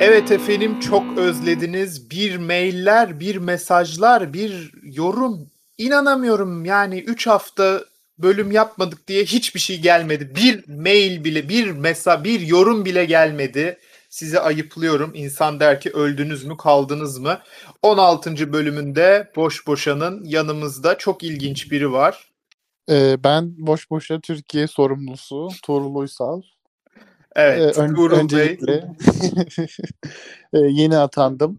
Evet efendim çok özlediniz. Bir mailler, bir mesajlar, bir yorum. İnanamıyorum yani 3 hafta bölüm yapmadık diye hiçbir şey gelmedi. Bir mail bile, bir mesa, bir yorum bile gelmedi. Size ayıplıyorum. İnsan der ki öldünüz mü, kaldınız mı? 16. bölümünde Boş Boşan'ın yanımızda çok ilginç biri var. Ee, ben Boş Boşa Türkiye sorumlusu Tuğrul Uysal. Evet, Ee, ön- Tuğrul Bey. öncelikle e, yeni atandım.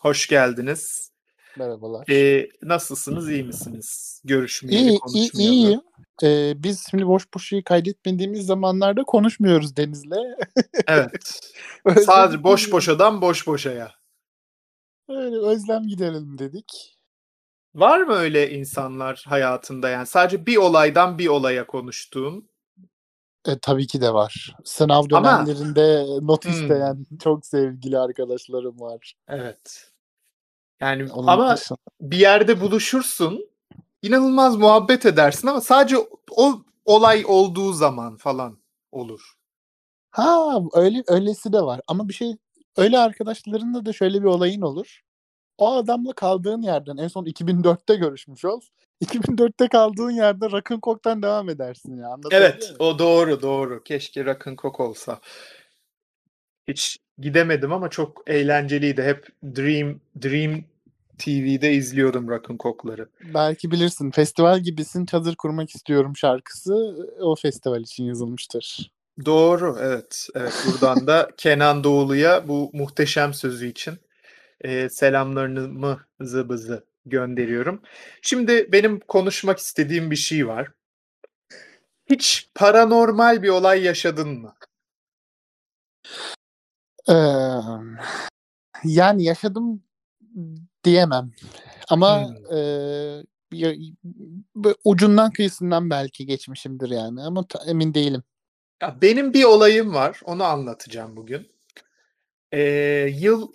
Hoş geldiniz. Merhabalar. Ee, nasılsınız, iyi misiniz? Görüşmeyeli, İyi, iyi, iyiyim. Ee, biz şimdi Boş Boşa'yı kaydetmediğimiz zamanlarda konuşmuyoruz Deniz'le. Evet. Özlem Sadece boş boşadan boş boşaya. Öyle özlem giderelim dedik. Var mı öyle insanlar hayatında yani sadece bir olaydan bir olaya konuştuğun? E, tabii ki de var. Sınav Ama- dönemlerinde not Hmm. isteyen çok sevgili arkadaşlarım var. Evet. Yani Onun ama dışında- bir yerde buluşursun, inanılmaz muhabbet edersin ama sadece o olay olduğu zaman falan olur. Ha öyle öylesi de var. Ama bir şey öyle arkadaşlarınla da şöyle bir olayın olur. O adamla kaldığın yerden en son 2004'te görüşmüş ol. 2004'te kaldığın yerde Rock'n Coke'tan devam edersin ya. Evet, o doğru doğru. Keşke Rock'n Coke olsa. Hiç gidemedim ama çok eğlenceliydi. Hep Dream Dream TV'de izliyordum Rock'n Coke'ları. Belki bilirsin. Festival gibisin çadır kurmak istiyorum şarkısı o festival için yazılmıştır. Doğru, evet. Evet, buradan da Kenan Doğulu'ya bu muhteşem sözü için e, selamlarımı zıbızı gönderiyorum. Şimdi benim konuşmak istediğim bir şey var. Hiç paranormal bir olay yaşadın mı? Ee, yani yaşadım diyemem. Ama Hmm. böyle ucundan kıyısından belki geçmişimdir yani ama emin değilim. Ya benim bir olayım var. Onu anlatacağım bugün. E, yıl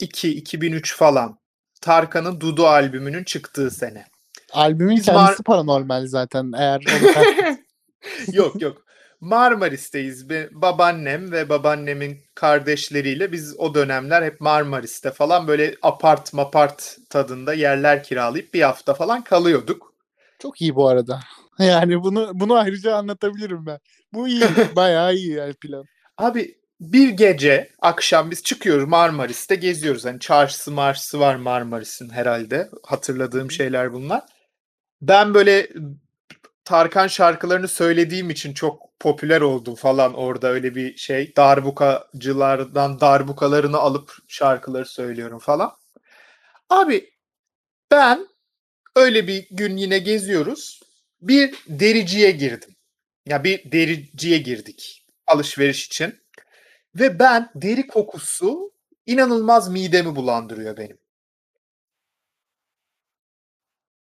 2002-2003 falan. Tarkan'ın Dudu albümünün çıktığı sene. Albümün Biz kendisi Mar- paranormal zaten eğer yok yok. Marmaris'teyiz. Babaannem ve babaannemin kardeşleriyle biz o dönemler hep Marmaris'te falan böyle apart mapart tadında yerler kiralayıp bir hafta falan kalıyorduk. çok iyi bu arada. Yani bunu bunu ayrıca anlatabilirim ben. Bu iyi, bayağı iyi yani plan. Abi bir gece akşam biz çıkıyoruz Marmaris'te geziyoruz. Hani çarşısı marşısı var Marmaris'in herhalde. Hatırladığım şeyler bunlar. Ben böyle Tarkan şarkılarını söylediğim için çok popüler oldum falan orada öyle bir şey. Darbukacılardan darbukalarını alıp şarkıları söylüyorum falan. Abi ben öyle bir gün yine geziyoruz. Bir dericiye girdim. Ya bir dericiye girdik alışveriş için. Ve ben deri kokusu inanılmaz midemi bulandırıyor benim.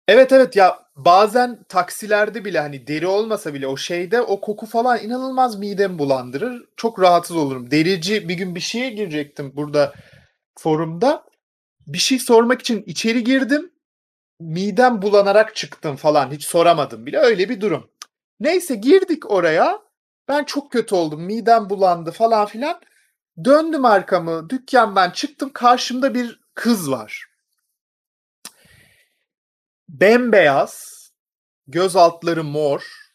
Evet evet ya bazen taksilerde bile hani deri olmasa bile o şeyde o koku falan inanılmaz midemi bulandırır. Çok rahatsız olurum. Derici bir gün bir şeye girecektim burada forumda. Bir şey sormak için içeri girdim. Midem bulanarak çıktım falan. Hiç soramadım bile. Öyle bir durum. Neyse girdik oraya. Ben çok kötü oldum. Midem bulandı falan filan. Döndüm arkamı. Dükkandan çıktım. Karşımda bir kız var. Bembeyaz, göz altları mor,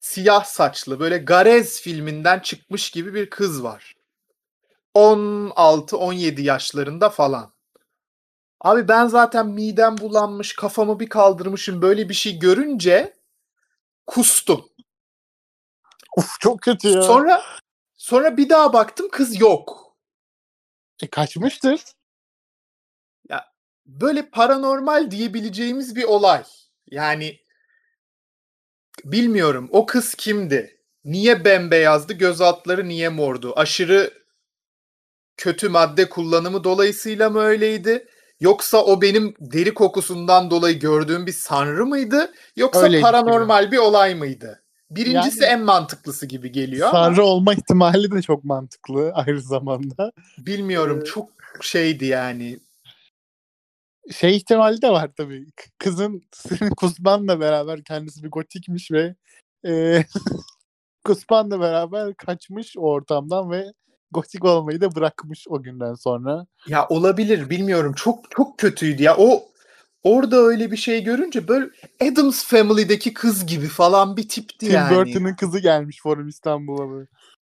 siyah saçlı, böyle Garez filminden çıkmış gibi bir kız var. 16-17 yaşlarında falan. Abi ben zaten midem bulanmış, kafamı bir kaldırmışım böyle bir şey görünce kustum. Uf çok kötü ya. Sonra sonra bir daha baktım kız yok. E, kaçmıştır. Böyle paranormal diyebileceğimiz bir olay. Yani bilmiyorum o kız kimdi? Niye bembeyazdı? Göz altları niye mordu? Aşırı kötü madde kullanımı dolayısıyla mı öyleydi? Yoksa o benim deri kokusundan dolayı gördüğüm bir sanrı mıydı? Yoksa Öyleydi paranormal bir olay mıydı? Birincisi Yani- en mantıklısı gibi geliyor ama Sanrı olma ihtimali de çok mantıklı aynı zamanda. bilmiyorum Ee, çok şeydi yani. Şey ihtimali de var tabii. Kızın Kusman'la beraber kendisi bir gotikmiş ve e, Kusman'la beraber kaçmış o ortamdan ve gotik olmayı da bırakmış o günden sonra. Ya olabilir bilmiyorum. Çok çok kötüydü ya. O orada öyle bir şey görünce böyle Adams Family'deki kız gibi falan bir tipti Tim yani. Burton'ın kızı gelmiş Forum İstanbul'a böyle.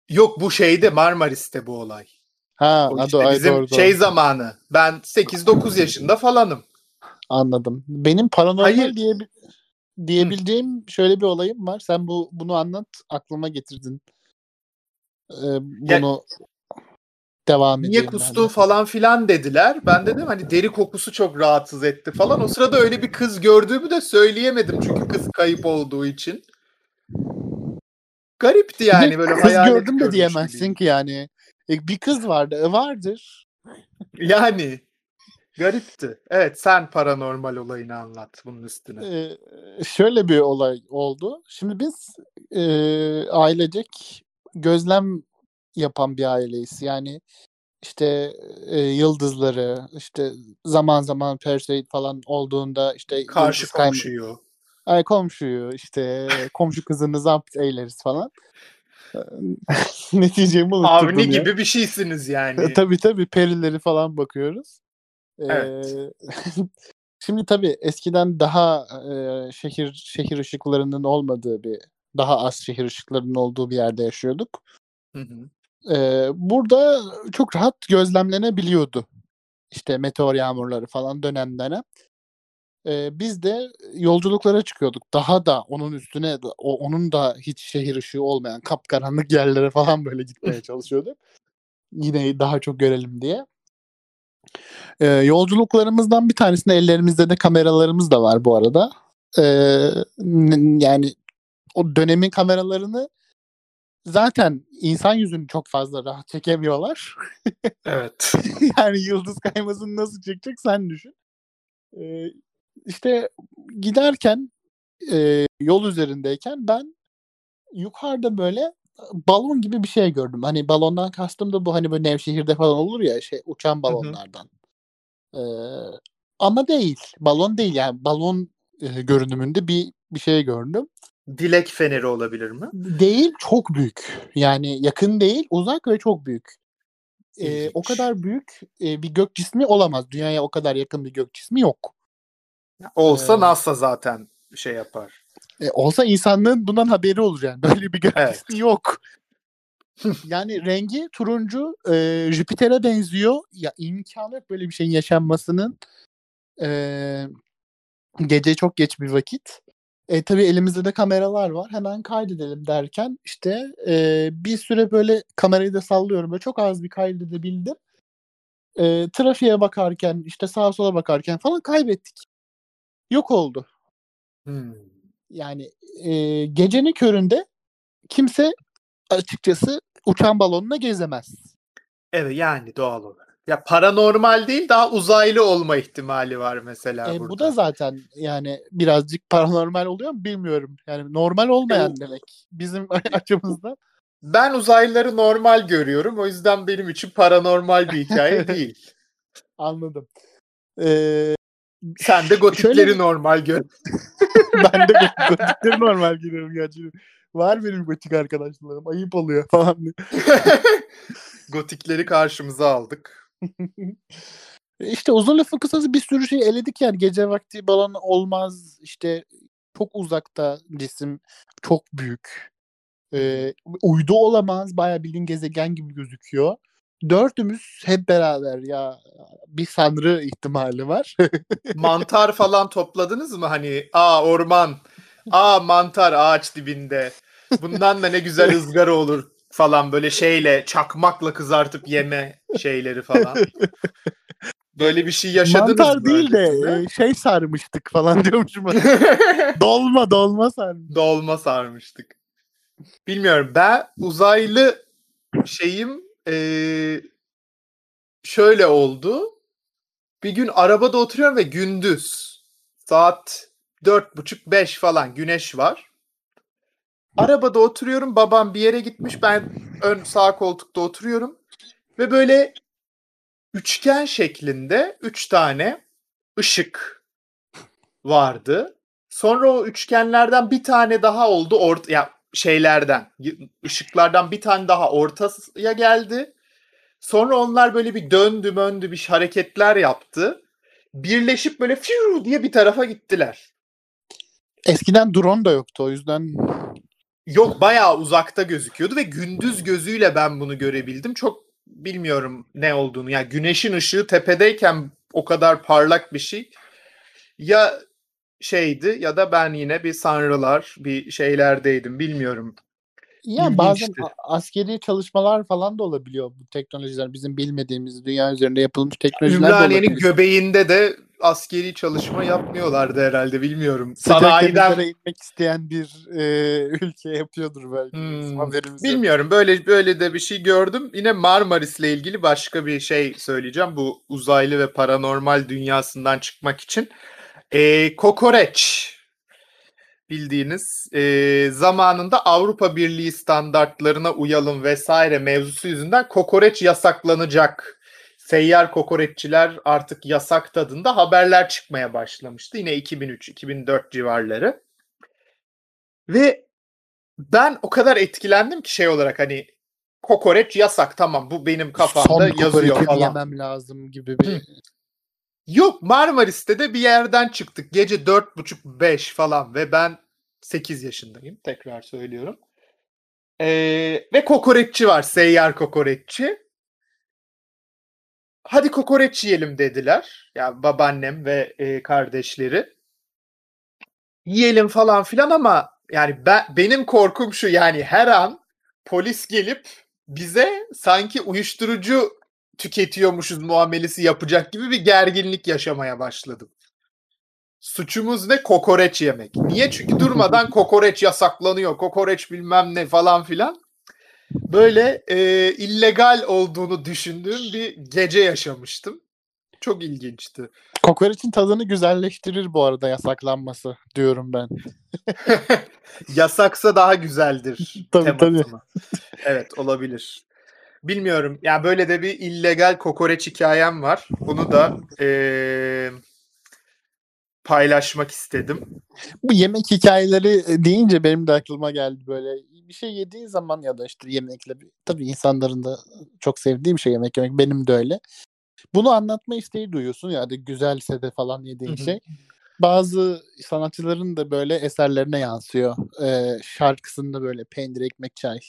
Yok bu şeyde Marmaris'te bu olay. Ha, O işte doğru, bizim doğru, doğru. şey zamanı. Ben 8-9 yaşında falanım. Anladım. Benim paranormal Hayır. diye diyebileceğim şöyle bir olayım var. Sen bu bunu anlat aklıma getirdin. Ee, bunu devam Niye edelim. kustu de. falan filan dediler. Ben dedim hani deri kokusu çok rahatsız etti falan. O sırada öyle bir kız gördüğümü de söyleyemedim çünkü kız kayıp olduğu için. Garipti yani böyle kız gördüm de görmüş diyemezsin ki yani. E, bir kız vardı. E, vardır. Yani garipti. Evet sen paranormal olayını anlat bunun üstüne. Ee, şöyle bir olay oldu. Şimdi biz e, ailecek gözlem yapan bir aileyiz. Yani işte e, yıldızları, işte zaman zaman Perseid falan olduğunda işte Karşı komşuyu. Ay komşuyu işte komşu kızını zapt eyleriz falan. Neticemi unutturdum Avni ya. gibi bir şeysiniz yani. E, tabii tabii perileri falan bakıyoruz. Ee, Evet. şimdi tabii eskiden daha e, şehir şehir ışıklarının olmadığı bir daha az şehir ışıklarının olduğu bir yerde yaşıyorduk. Hı hı. Ee, burada çok rahat gözlemlenebiliyordu. İşte meteor yağmurları falan dönem dönem. Ee, biz de yolculuklara çıkıyorduk. Daha da onun üstüne o, onun da hiç şehir ışığı olmayan kapkaranlık yerlere falan böyle gitmeye çalışıyorduk. Yine daha çok görelim diye. Ee, yolculuklarımızdan bir tanesinde ellerimizde de kameralarımız da var bu arada. N- yani o dönemin kameralarını zaten insan yüzünü çok fazla rahat çekemiyorlar. Evet. yani yıldız kaymasını nasıl çekecek sen düşün. Ee, işte giderken e, yol üzerindeyken ben yukarıda böyle balon gibi bir şey gördüm. Hani balondan kastım da bu hani böyle Nevşehir'de falan olur ya şey uçan balonlardan. Ee, ama değil. Balon değil yani balon e, görünümünde bir bir şey gördüm. Dilek feneri olabilir mi? Değil çok büyük. Yani yakın değil uzak ve çok büyük. Ee, o kadar büyük e, bir gök cismi olamaz. Dünyaya o kadar yakın bir gök cismi yok. Olsa Ee, NASA zaten şey yapar. E, olsa insanlığın bundan haberi olur yani. Böyle bir gök Evet. cismi yok. yani rengi turuncu e, Jüpiter'e benziyor. Ya imkanı yok böyle bir şeyin yaşanmasının. E, gece çok geç bir vakit. E, tabii elimizde de kameralar var. Hemen kaydedelim derken işte e, bir süre böyle kamerayı da sallıyorum. Böyle çok az bir kaydedebildim. E, trafiğe bakarken işte sağa sola bakarken falan kaybettik. Yok oldu. Hmm. Yani e, gecenin köründe kimse açıkçası uçan balonla gezemez. Evet yani doğal olarak. Ya paranormal değil daha uzaylı olma ihtimali var mesela E, burada. bu da zaten yani birazcık paranormal oluyor mu bilmiyorum. Yani normal olmayan o- demek bizim açımızdan. Ben uzaylıları normal görüyorum. O yüzden benim için paranormal bir hikaye değil. Anladım. E, Sen de gotikleri Şöyle normal gör. ben de gotik- gotikleri normal giriyorum gerçi. Var benim gotik arkadaşlarım. Ayıp oluyor falan. gotikleri karşımıza aldık. İşte uzun lafın kısası bir sürü şey eledik yani. Gece vakti balon olmaz. İşte çok uzakta cisim. Çok büyük. Ee, uydu olamaz. Bayağı bildiğin gezegen gibi gözüküyor. Dördümüz hep beraber ya bir sanrı ihtimali var. Mantar falan topladınız mı? Hani aa orman, aa mantar ağaç dibinde. Bundan da ne güzel ızgara olur falan böyle şeyle çakmakla kızartıp yeme şeyleri falan. Böyle bir şey yaşadınız Mantar mı? değil de e, şey sarmıştık falan diyormuşum. dolma dolma sarmıştık. Dolma sarmıştık. Bilmiyorum ben uzaylı şeyim eee, şöyle oldu. Bir gün arabada oturuyorum ve gündüz saat dört buçuk beş falan güneş var. Arabada oturuyorum babam bir yere gitmiş ben ön sağ koltukta oturuyorum ve böyle üçgen şeklinde üç tane ışık vardı. Sonra o üçgenlerden bir tane daha oldu ort ya şeylerden ışıklardan bir tane daha ortaya geldi. Sonra onlar böyle bir döndü möndü bir hareketler yaptı. Birleşip böyle fiu diye bir tarafa gittiler. Eskiden drone da yoktu o yüzden Yok bayağı uzakta gözüküyordu ve gündüz gözüyle ben bunu görebildim. Çok bilmiyorum ne olduğunu. Yani güneşin ışığı tepedeyken o kadar parlak bir şey. Ya şeydi ya da ben yine bir sanrılar bir şeylerdeydim bilmiyorum. yani bazen askeri çalışmalar falan da olabiliyor bu teknolojiler. Bizim bilmediğimiz dünya üzerinde yapılmış teknolojiler de Ümraniye'nin olabilir. göbeğinde de askeri çalışma yapmıyorlardı herhalde bilmiyorum. Sanayiden inmek isteyen bir e, ülke yapıyordur belki. Hmm, yok. Bilmiyorum böyle böyle de bir şey gördüm. Yine Marmaris'le ilgili başka bir şey söyleyeceğim. Bu uzaylı ve paranormal dünyasından çıkmak için. Ee, kokoreç bildiğiniz ee, zamanında Avrupa Birliği standartlarına uyalım vesaire mevzusu yüzünden kokoreç yasaklanacak. Seyyar kokoreççiler artık yasak tadında haberler çıkmaya başlamıştı. Yine 2003-2004 civarları. Ve ben o kadar etkilendim ki şey olarak hani kokoreç yasak tamam bu benim kafamda Son yazıyor falan. yemem lazım gibi bir Hı. Yok Marmaris'te de bir yerden çıktık. Gece dört buçuk beş falan ve ben 8 yaşındayım. Tekrar söylüyorum. Ee, ve kokoreççi var. Seyyar kokoreççi. Hadi kokoreç yiyelim dediler. Ya babaannem ve e, kardeşleri. Yiyelim falan filan ama yani ben, benim korkum şu yani her an polis gelip bize sanki uyuşturucu tüketiyormuşuz muamelesi yapacak gibi bir gerginlik yaşamaya başladım. Suçumuz ne? Kokoreç yemek. Niye? Çünkü durmadan kokoreç yasaklanıyor. Kokoreç bilmem ne falan filan. Böyle e, illegal olduğunu düşündüğüm bir gece yaşamıştım. Çok ilginçti. Kokoreçin tadını güzelleştirir bu arada yasaklanması diyorum ben. Yasaksa daha güzeldir. Tabii, teması tabii. Evet olabilir. Bilmiyorum. Ya böyle de bir illegal kokoreç hikayem var. Bunu da eee, paylaşmak istedim. Bu yemek hikayeleri deyince benim de aklıma geldi böyle. Bir şey yediğin zaman ya da işte yemekle tabii insanların da çok sevdiği bir şey yemek yemek benim de öyle. Bunu anlatma isteği duyuyorsun ya da güzelse de falan yediğin Hı hı. şey. Bazı sanatçıların da böyle eserlerine yansıyor. Ee, şarkısında böyle peynir, ekmek, çay.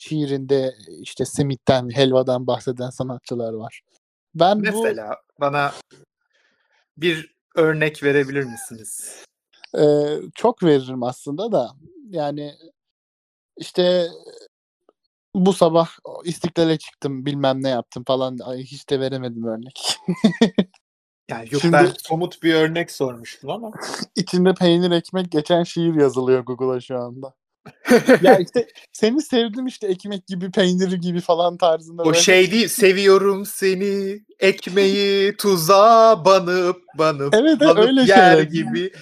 Şiirinde işte simitten, helvadan bahseden sanatçılar var. Ben bu Mesela bana bir örnek verebilir misiniz? Ee, çok veririm aslında da yani işte bu sabah İstiklal'e çıktım bilmem ne yaptım falan Ay, hiç de veremedim örnek. Yani yok Şimdi- ben somut bir örnek sormuştum ama. İçinde peynir ekmek geçen şiir yazılıyor Google'a şu anda. ya işte seni sevdim işte ekmek gibi peynir gibi falan tarzında. o böyle- şey değil. Seviyorum seni. Ekmeği tuza banıp banıp Evet, banıp öyle yer şeyler. gibi.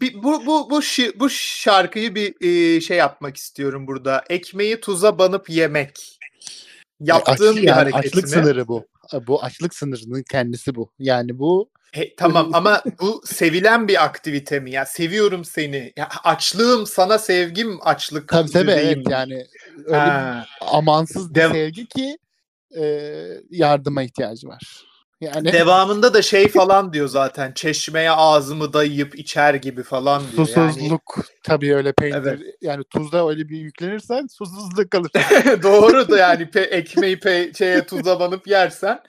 Bir, bu bu bu şi- bu şarkıyı bir e, şey yapmak istiyorum burada. Ekmeği tuza banıp yemek. Yaptığım Aç- bir yani hareket açlık sınırı bu. Bu açlık sınırının kendisi bu. Yani bu He, tamam ama bu sevilen bir aktivite mi? Ya seviyorum seni. Ya açlığım sana sevgim açlık. tabii tabii evet yani öyle Ha. amansız bir Dev- sevgi ki e, yardıma ihtiyacı var. Yani Devamında da şey falan diyor zaten. Çeşmeye ağzımı dayayıp içer gibi falan diyor. Yani susuzluk tabii öyle peynir Evet. yani tuzda öyle bir yüklenirsen susuzluk kalır. doğru da yani pe- ekmeği pe- şeye tuza banıp yersen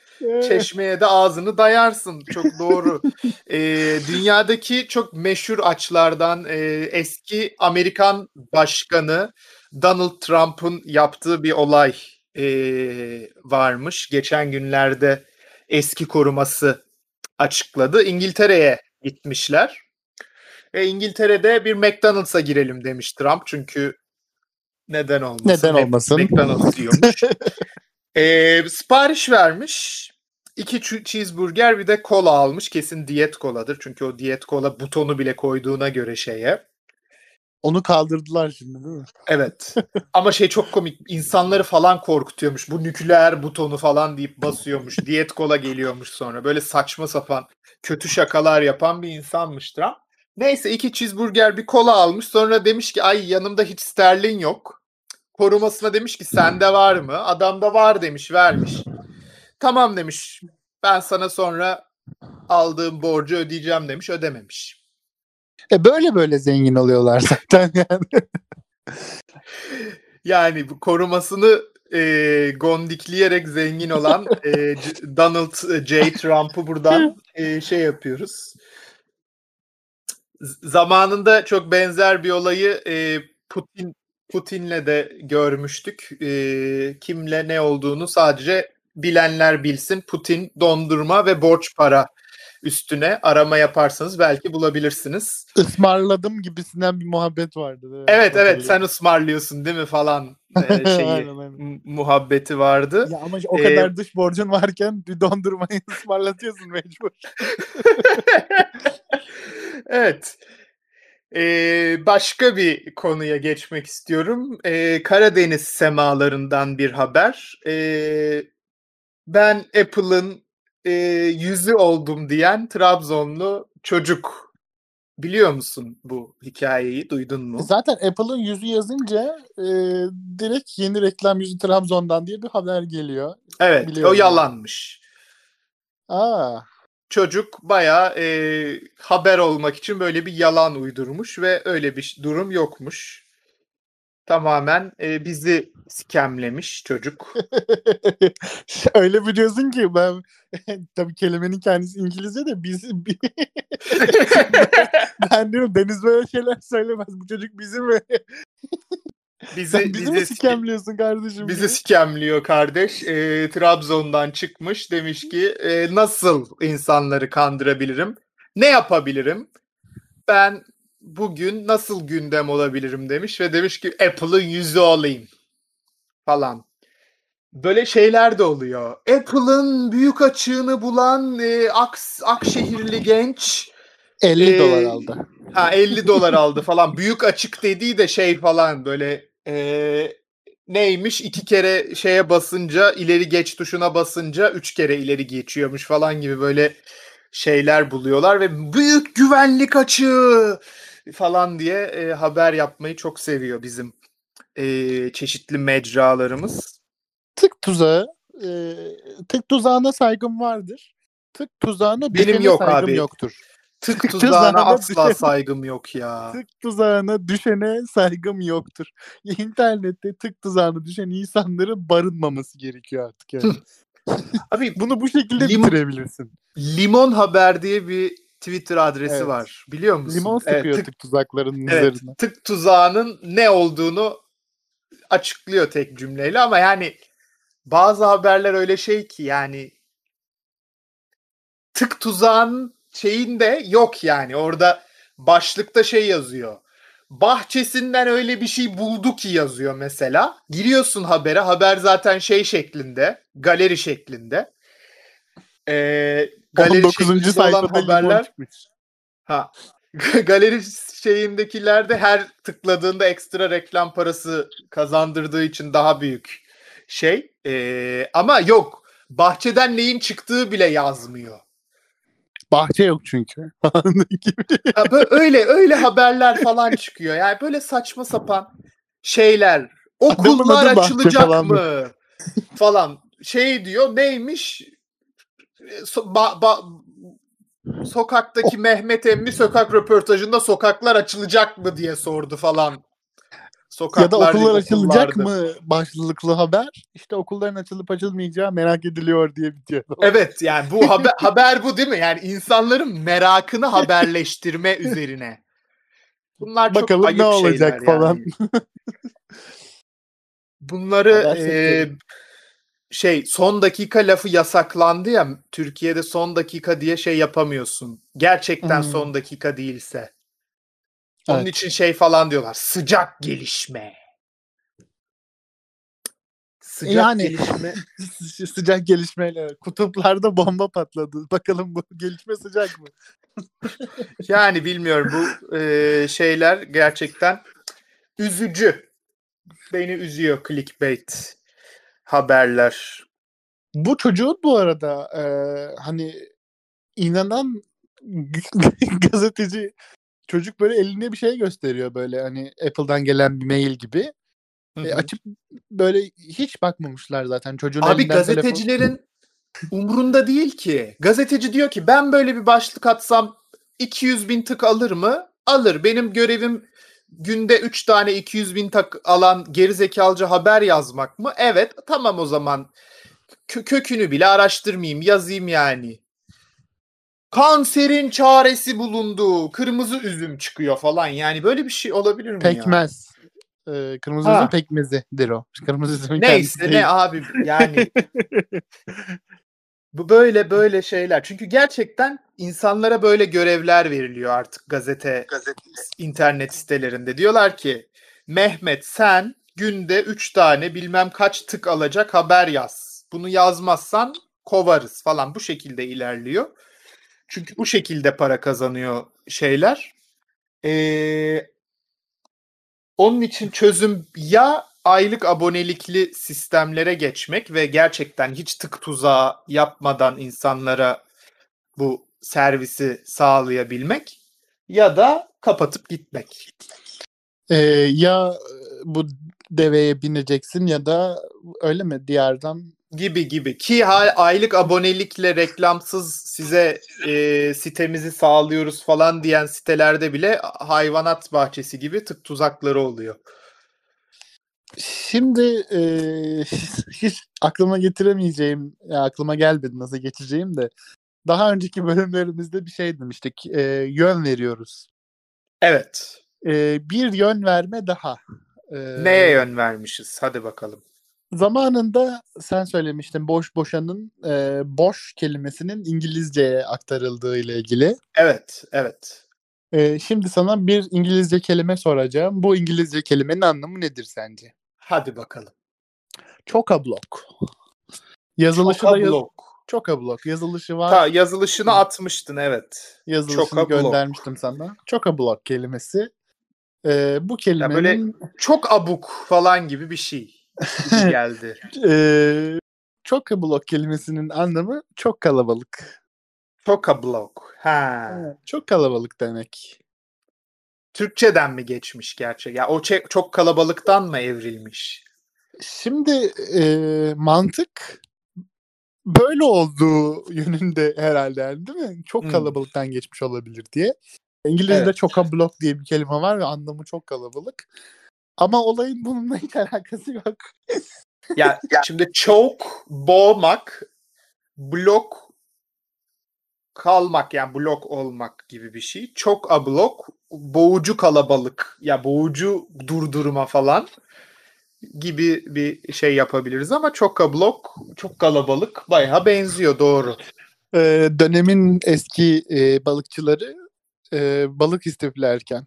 çeşmeye de ağzını dayarsın. Çok doğru. Ee, dünyadaki çok meşhur açlardan e, eski Amerikan Başkanı Donald Trump'ın yaptığı bir olay e, varmış. Geçen günlerde eski koruması açıkladı. İngiltere'ye gitmişler. Ve İngiltere'de bir McDonald's'a girelim demiş Trump. Çünkü neden olmasın? Neden Hep olmasın? McDonald's yiyormuş. Ee, sipariş vermiş. İki cheeseburger bir de kola almış. Kesin diyet koladır. Çünkü o diyet kola butonu bile koyduğuna göre şeye. Onu kaldırdılar şimdi değil mi? Evet. Ama şey çok komik. İnsanları falan korkutuyormuş. Bu nükleer butonu falan deyip basıyormuş. Diyet kola geliyormuş sonra. Böyle saçma sapan kötü şakalar yapan bir insanmış Trump. Neyse iki cheeseburger bir kola almış. Sonra demiş ki ay yanımda hiç sterlin yok. Korumasına demiş ki sende var mı? Adam da var demiş vermiş. tamam demiş. Ben sana sonra aldığım borcu ödeyeceğim demiş. Ödememiş. E böyle böyle zengin oluyorlar zaten yani. Yani bu korumasını e, gondikleyerek zengin olan e, Donald J. Trump'ı buradan e, şey yapıyoruz. Zamanında çok benzer bir olayı e, Putin Putin'le de görmüştük. E, kimle ne olduğunu sadece bilenler bilsin. Putin dondurma ve borç para üstüne arama yaparsanız belki bulabilirsiniz. Ismarladım gibisinden bir muhabbet vardı. Evet evet hatırlıyorum. sen ısmarlıyorsun değil mi falan e, şeyi Aynen, aynen. mu- muhabbeti vardı. Ya ama o Ee, kadar dış borcun varken bir dondurmayı ısmarlatıyorsun mecbur. evet. Ee, başka bir konuya geçmek istiyorum. Ee, Karadeniz semalarından bir haber. Ee, ben Apple'ın e, yüzü oldum diyen Trabzonlu çocuk. Biliyor musun bu hikayeyi? Duydun mu? Zaten Apple'ın yüzü yazınca e, direkt yeni reklam yüzü Trabzon'dan diye bir haber geliyor. Evet, biliyorum o yalanmış. Aa, çocuk bayağı e, haber olmak için böyle bir yalan uydurmuş ve öyle bir durum yokmuş. Tamamen e, bizi skemlemiş çocuk. öyle biliyorsun ki ben tabii kelimenin kendisi İngilizce de biz bi- ben diyorum Deniz böyle şeyler söylemez. Bu çocuk bizi mi? bizi Sen bizi mi bizi, ske- sikemliyorsun kardeşim? bizi diye. skemliyor kardeş. E, Trabzon'dan çıkmış demiş ki e, nasıl insanları kandırabilirim? Ne yapabilirim? Ben bugün nasıl gündem olabilirim demiş ve demiş ki Apple'ın yüzü olayım falan. Böyle şeyler de oluyor. Apple'ın büyük açığını bulan e, Aks, Akşehirli genç 50 Ee, dolar aldı. ha 50 dolar aldı falan. Büyük açık dediği de şey falan böyle e, neymiş iki kere şeye basınca ileri geç tuşuna basınca üç kere ileri geçiyormuş falan gibi böyle şeyler buluyorlar ve büyük güvenlik açığı falan diye e, haber yapmayı çok seviyor bizim e, çeşitli mecralarımız. Tık tuzağı e, tık tuzağına saygım vardır. Tık tuzağına Benim yok saygım abi. yoktur. Tık Tık tuzağına tuzağına asla saygım yok ya. Tık tuzağına düşene saygım yoktur. İnternette tık tuzağına düşen insanların barınmaması gerekiyor artık yani. Abi Bunu bu şekilde Lim- bitirebilirsin. Limon Haber diye bir Twitter adresi Evet. var. Biliyor musun? Limon Evet, sıkıyor tık, tık tuzaklarının evet, üzerine. tık tuzağının ne olduğunu açıklıyor tek cümleyle ama yani bazı haberler öyle şey ki yani tık tuzağın şeyinde yok yani. Orada başlıkta şey yazıyor. Bahçesinden öyle bir şey buldu ki yazıyor mesela. Giriyorsun habere. Haber zaten şey şeklinde. Galeri şeklinde. Ee, galeri 19. şeklinde olan sayfada haberler çıkmış. Ha. Galeri şeyindekilerde her tıkladığında ekstra reklam parası kazandırdığı için daha büyük şey. Ee, ama yok. Bahçeden neyin çıktığı bile yazmıyor. Bahçe yok çünkü. Ha, böyle öyle öyle haberler falan çıkıyor. Yani böyle saçma sapan şeyler. Okullar açılacak mı? falan. Şey diyor neymiş? So- ba- ba- sokaktaki Mehmet emmi sokak röportajında sokaklar açılacak mı diye sordu falan. ya da Sokaklar okullar açılacak mı başlıklı haber. İşte okulların açılıp açılmayacağı merak ediliyor diye bitiyor. Evet yani bu haber, haber bu değil mi? Yani insanların merakını haberleştirme üzerine. Bunlar çok Bakalım ayıp ne olacak şeyler falan. yani. Bunları e. şey son dakika lafı yasaklandı ya Türkiye'de son dakika diye şey yapamıyorsun. Gerçekten Hmm. son dakika değilse. Onun Evet. için şey falan diyorlar. Sıcak gelişme. Sıcak Yani- gelişme. Sı- sıcak gelişmeyle kutuplarda bomba patladı. Bakalım bu gelişme sıcak mı? Yani bilmiyorum bu e, şeyler gerçekten üzücü. Beni üzüyor clickbait haberler. Bu çocuğun bu arada e, hani inanan gazeteci çocuk böyle eline bir şey gösteriyor böyle hani Apple'dan gelen bir mail gibi. E, açıp böyle hiç bakmamışlar zaten çocuğun Abi elinden telefon- gazetecilerin umrunda değil ki. Gazeteci diyor ki ben böyle bir başlık atsam 200 bin tık alır mı? Alır. Benim görevim günde 3 tane 200 bin tak alan gerizekalcı haber yazmak mı? Evet. Tamam o zaman. Kö- kökünü bile araştırmayayım. Yazayım yani. Kanserin çaresi bulundu. Kırmızı üzüm çıkıyor falan. Yani böyle bir şey olabilir mi ya? Pekmez. Ee, kırmızı Ha. üzüm pekmezidir o. Kırmızı üzümün Neyse ne değil. abi yani bu böyle böyle şeyler. Çünkü gerçekten insanlara böyle görevler veriliyor artık gazete, internet sitelerinde. Diyorlar ki Mehmet sen günde 3 tane bilmem kaç tık alacak haber yaz. Bunu yazmazsan kovarız falan bu şekilde ilerliyor. Çünkü bu şekilde para kazanıyor şeyler. Ee, onun için çözüm ya aylık abonelikli sistemlere geçmek ve gerçekten hiç tık tuzağı yapmadan insanlara bu servisi sağlayabilmek ya da kapatıp gitmek. Ee, ya bu deveye bineceksin ya da öyle mi diğerden gibi gibi ki ha- aylık abonelikle reklamsız size e, sitemizi sağlıyoruz falan diyen sitelerde bile hayvanat bahçesi gibi tık tuzakları oluyor. Şimdi e, hiç aklıma getiremeyeceğim, ya aklıma gelmedi nasıl geçeceğim de daha önceki bölümlerimizde bir şey demiştik. E, yön veriyoruz. Evet. E, bir yön verme daha. E, Neye yön vermişiz? Hadi bakalım. Zamanında sen söylemiştin boş boşanın e, boş kelimesinin İngilizceye aktarıldığı ile ilgili. Evet, evet. E, şimdi sana bir İngilizce kelime soracağım. Bu İngilizce kelimenin anlamı nedir sence? Hadi bakalım. Chock-a-block. Yazılışı da yaz- Chock-a-block. Chock-a-block. Yazılışı var. Ta yazılışını atmıştın evet. Yazılışını chock-a-block. göndermiştim sana. Chock-a-block kelimesi. E, bu kelimenin Çok abuk falan gibi bir şey gibi geldi. e, chock-a-block kelimesinin anlamı çok kalabalık. Chock-a-block. Ha. Çok kalabalık demek. Türkçeden mi geçmiş gerçek? Ya o çok kalabalıktan mı evrilmiş? Şimdi e, mantık böyle olduğu yönünde herhalde yani değil mi? Çok Hmm. kalabalıktan geçmiş olabilir diye. İngilizce'de Evet. çok block diye bir kelime var ve anlamı çok kalabalık. Ama olayın bununla hiç alakası yok. Ya şimdi choke boğmak, blok kalmak yani blok olmak gibi bir şey. Çok a blok boğucu kalabalık ya boğucu durdurma falan gibi bir şey yapabiliriz ama çok a blok çok kalabalık bayağı benziyor doğru. E, dönemin eski e, balıkçıları e, balık istiflerken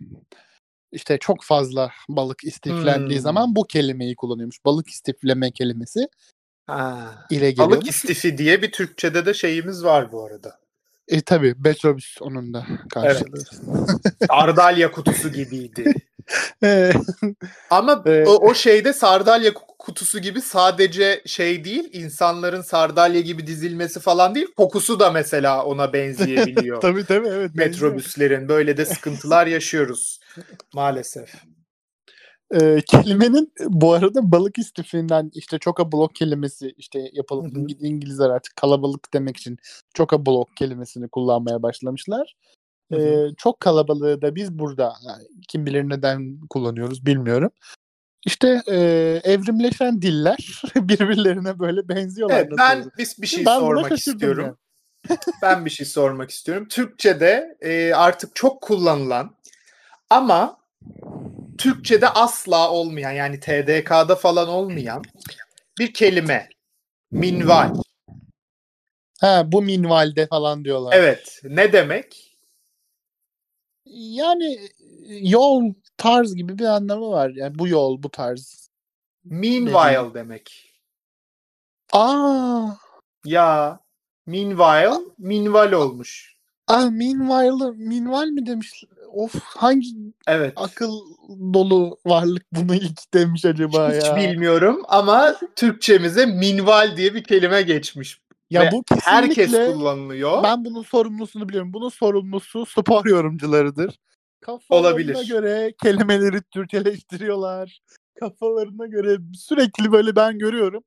işte çok fazla balık istiflendiği Hmm. zaman bu kelimeyi kullanıyormuş. Balık istifleme kelimesi Ha. ile geliyor. Balık istifi diye bir Türkçede de şeyimiz var bu arada. E tabi Metrobüs onun da karşılığı. Sardalya kutusu gibiydi. E, Ama Evet. o, o şeyde sardalya ku- kutusu gibi sadece şey değil, insanların sardalya gibi dizilmesi falan değil, kokusu da mesela ona benzeyebiliyor. tabii tabii evet. benziyor. Metrobüslerin böyle de sıkıntılar yaşıyoruz maalesef. E, kelimenin bu arada balık istifinden işte choka block kelimesi işte yapılıp Hı hı. İngi- İngilizler artık kalabalık demek için choka block kelimesini kullanmaya başlamışlar. Hı E, çok kalabalığı da biz burada yani kim bilir neden kullanıyoruz bilmiyorum. İşte e, evrimleşen diller birbirlerine böyle benziyorlar. Evet, ben olur? bir, bir şey Ben sormak istiyorum. ben bir şey sormak istiyorum. Türkçe'de e, artık çok kullanılan ama Türkçe'de asla olmayan yani TDK'da falan olmayan bir kelime. Minval. Ha bu minvalde falan diyorlar. Evet. Ne demek? Yani yol tarz gibi bir anlamı var. Yani bu yol, bu tarz. Meanwhile demek. Aa, Ya meanwhile, minval olmuş. Ah meanwhile, meanwhile mi demiş? Of hangi Evet. akıl dolu varlık bunu ilk demiş acaba Hiç ya? bilmiyorum ama Türkçemize minval diye bir kelime geçmiş. Ya Ve bu kesinlikle Herkes kullanılıyor. ben bunun sorumlusunu biliyorum. Bunun sorumlusu spor yorumcularıdır. Kafalarına Olabilir. göre kelimeleri Türkçeleştiriyorlar. Kafalarına göre sürekli böyle ben görüyorum.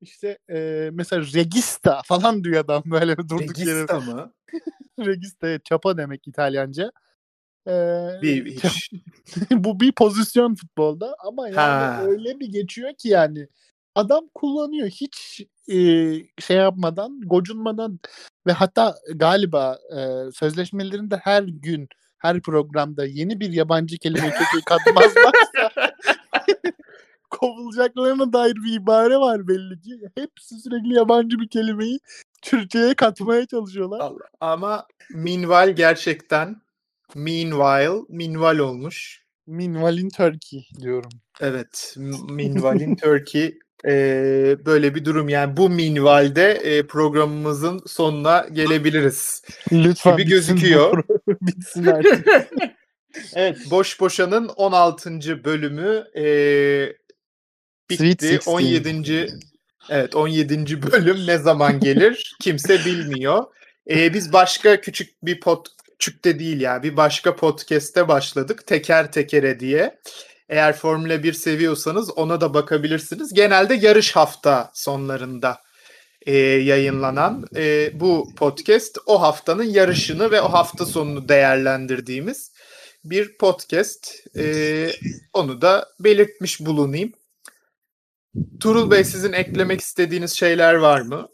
İşte e, mesela Regista falan diyor adam böyle durduk yere. Regista mı? Regista çapa demek İtalyanca. Ee, Bir hiç. bu bir pozisyon futbolda ama yani Ha. öyle bir geçiyor ki yani adam kullanıyor hiç e, şey yapmadan, gocunmadan ve hatta galiba e, sözleşmelerinde her gün her programda yeni bir yabancı kelime kökü katmazlarsa kovulacaklarına dair bir ibare var belli ki. Hepsi sürekli yabancı bir kelimeyi Türkçe'ye katmaya çalışıyorlar. Allah. Ama Meanwhile gerçekten Meanwhile, Meanwhile olmuş. Meanwhile in Turkey diyorum. Evet. M- Meanwhile in Turkey e, böyle bir durum. Yani bu minvalde e, programımızın sonuna gelebiliriz. Lütfen Gibi gözüküyor. bitsin artık. Evet. Boş Boşan'ın 16. bölümü e, bitti. 16. 17. Evet 17. bölüm ne zaman gelir kimse bilmiyor. E, biz başka küçük bir pod küçük de değil ya bir başka podcast'te başladık teker tekere diye. Eğer Formula 1 seviyorsanız ona da bakabilirsiniz. Genelde yarış hafta sonlarında e, yayınlanan e, bu podcast o haftanın yarışını ve o hafta sonunu değerlendirdiğimiz bir podcast. E, onu da belirtmiş bulunayım. Turul Bey sizin eklemek istediğiniz şeyler var mı?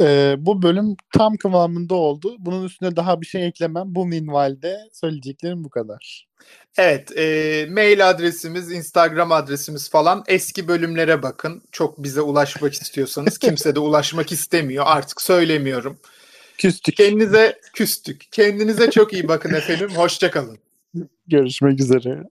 Ee, bu bölüm tam kıvamında oldu. Bunun üstüne daha bir şey eklemem. Bu minvalde söyleyeceklerim bu kadar. Evet, e, mail adresimiz, Instagram adresimiz falan eski bölümlere bakın. Çok bize ulaşmak istiyorsanız kimse de ulaşmak istemiyor. Artık söylemiyorum. Küstük. Kendinize küstük. Kendinize çok iyi bakın efendim. Hoşça kalın. Görüşmek üzere.